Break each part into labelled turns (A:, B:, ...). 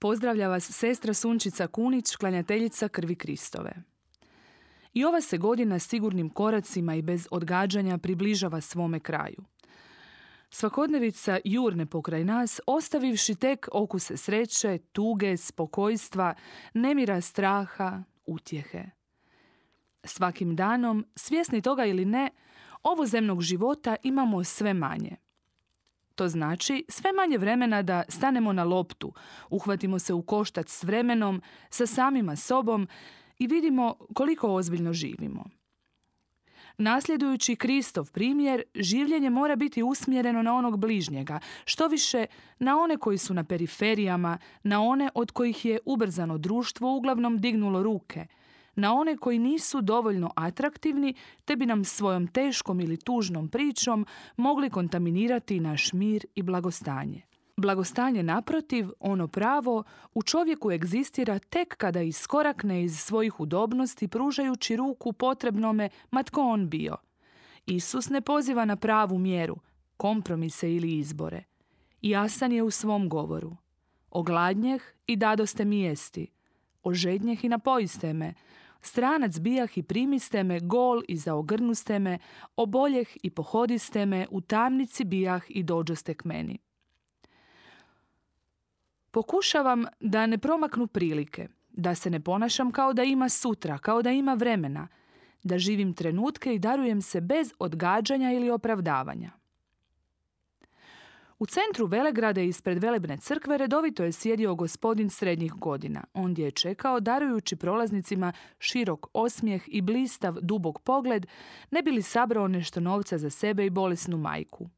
A: Pozdravlja vas sestra Sunčica Kunić, klanjateljica Krvi Kristove. I ova se godina sigurnim koracima i bez odgađanja približava svome kraju. Svakodnevica jurne pokraj nas, ostavivši tek okuse sreće, tuge, spokojstva, nemira straha, utjehe. Svakim danom, svjesni toga ili ne, ovo zemnog života imamo sve manje – to znači sve manje vremena da stanemo na loptu, uhvatimo se u koštac s vremenom, sa samima sobom i vidimo koliko ozbiljno živimo. Nasljedujući Kristov primjer, življenje mora biti usmjereno na onog bližnjega, što više na one koji su na periferijama, na one od kojih je ubrzano društvo uglavnom dignulo ruke – na one koji nisu dovoljno atraktivni te bi nam svojom teškom ili tužnom pričom mogli kontaminirati naš mir i blagostanje. Blagostanje naprotiv, ono pravo, u čovjeku egzistira tek kada iskorakne iz svojih udobnosti pružajući ruku potrebnome ma tko on bio. Isus ne poziva na pravu mjeru, kompromise ili izbore. Jasan je u svom govoru. Ogladnjeh i dadoste mi jesti. Ožednjeh i napojiste me. Stranac bijah i primiste me, gol i zaogrnuste me, oboljeh i pohodiste me, u tamnici bijah i dođoste k meni. Pokušavam da ne promaknu prilike, da se ne ponašam kao da ima sutra, kao da ima vremena, da živim trenutke i darujem se bez odgađanja ili opravdavanja. U centru Velegrada ispred Velebne crkve redovito je sjedio gospodin srednjih godina. On je čekao, darujući prolaznicima širok osmijeh i blistav dubog pogled, ne bi li sabrao nešto novca za sebe i bolesnu majku.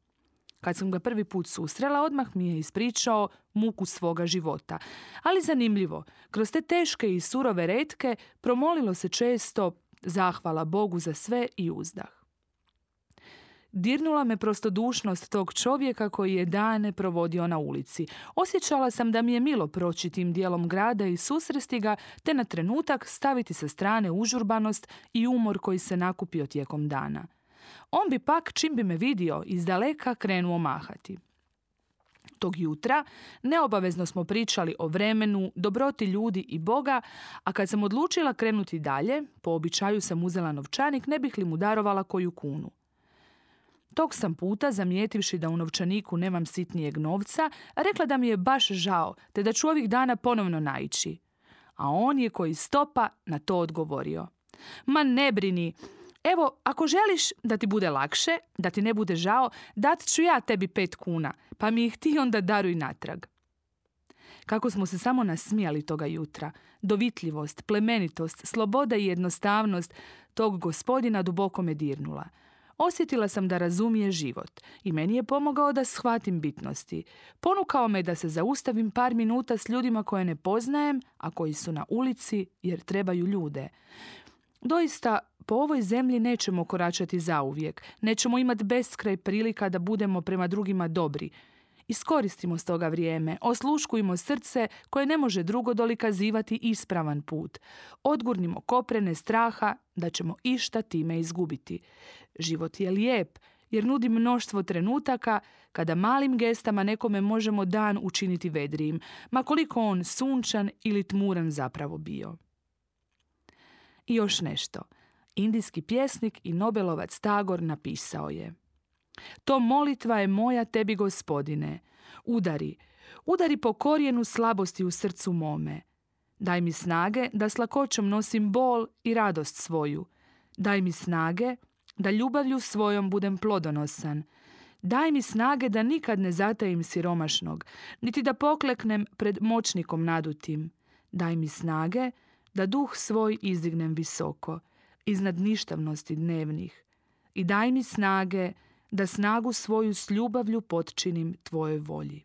A: Kad sam ga prvi put susrela, odmah mi je ispričao muku svoga života. Ali zanimljivo, kroz te teške i surove retke promolilo se često zahvala Bogu za sve i uzdah. Dirnula me prostodušnost tog čovjeka koji je dane provodio na ulici. Osjećala sam da mi je milo proći tim dijelom grada i susresti ga, te na trenutak staviti sa strane užurbanost i umor koji se nakupio tijekom dana. On bi pak, čim bi me vidio, iz daleka krenuo mahati. Tog jutra neobavezno smo pričali o vremenu, dobroti ljudi i Boga, a kad sam odlučila krenuti dalje, po običaju sam uzela novčanik, ne bih li mu darovala koju kunu. Tog sam puta, zamijetivši da u novčaniku nemam sitnijeg novca, rekla da mi je baš žao, te da ću ovih dana ponovno naići. A on je koji stopa na to odgovorio. Ma ne brini, evo, ako želiš da ti bude lakše, da ti ne bude žao, dat ću ja tebi pet kuna, pa mi ih ti onda daruj natrag. Kako smo se samo nasmijali toga jutra. Dovitljivost, plemenitost, sloboda i jednostavnost tog gospodina duboko me dirnula. Osjetila sam da razumije život i meni je pomogao da shvatim bitnosti. Ponukao me da se zaustavim par minuta s ljudima koje ne poznajem, a koji su na ulici jer trebaju ljude. Doista, po ovoj zemlji nećemo koračati zauvijek, nećemo imati beskraj prilika da budemo prema drugima dobri. Iskoristimo stoga vrijeme, osluškujmo srce koje ne može drugo dolikazivati ispravan put. Odgurnimo koprene straha da ćemo išta time izgubiti. Život je lijep jer nudi mnoštvo trenutaka kada malim gestama nekome možemo dan učiniti vedrijim, ma koliko on sunčan ili tmuran zapravo bio. I još nešto. Indijski pjesnik i Nobelovac Tagor napisao je To molitva je moja tebi gospodine. Udari, udari po korijenu slabosti u srcu mome. Daj mi snage da s nosim bol i radost svoju. Daj mi snage da ljubavlju svojom budem plodonosan. Daj mi snage da nikad ne zatajim siromašnog, niti da pokleknem pred moćnikom nadutim. Daj mi snage da duh svoj izdignem visoko, iznad ništavnosti dnevnih. I daj mi snage da snagu svoju s ljubavlju potčinim tvojoj volji.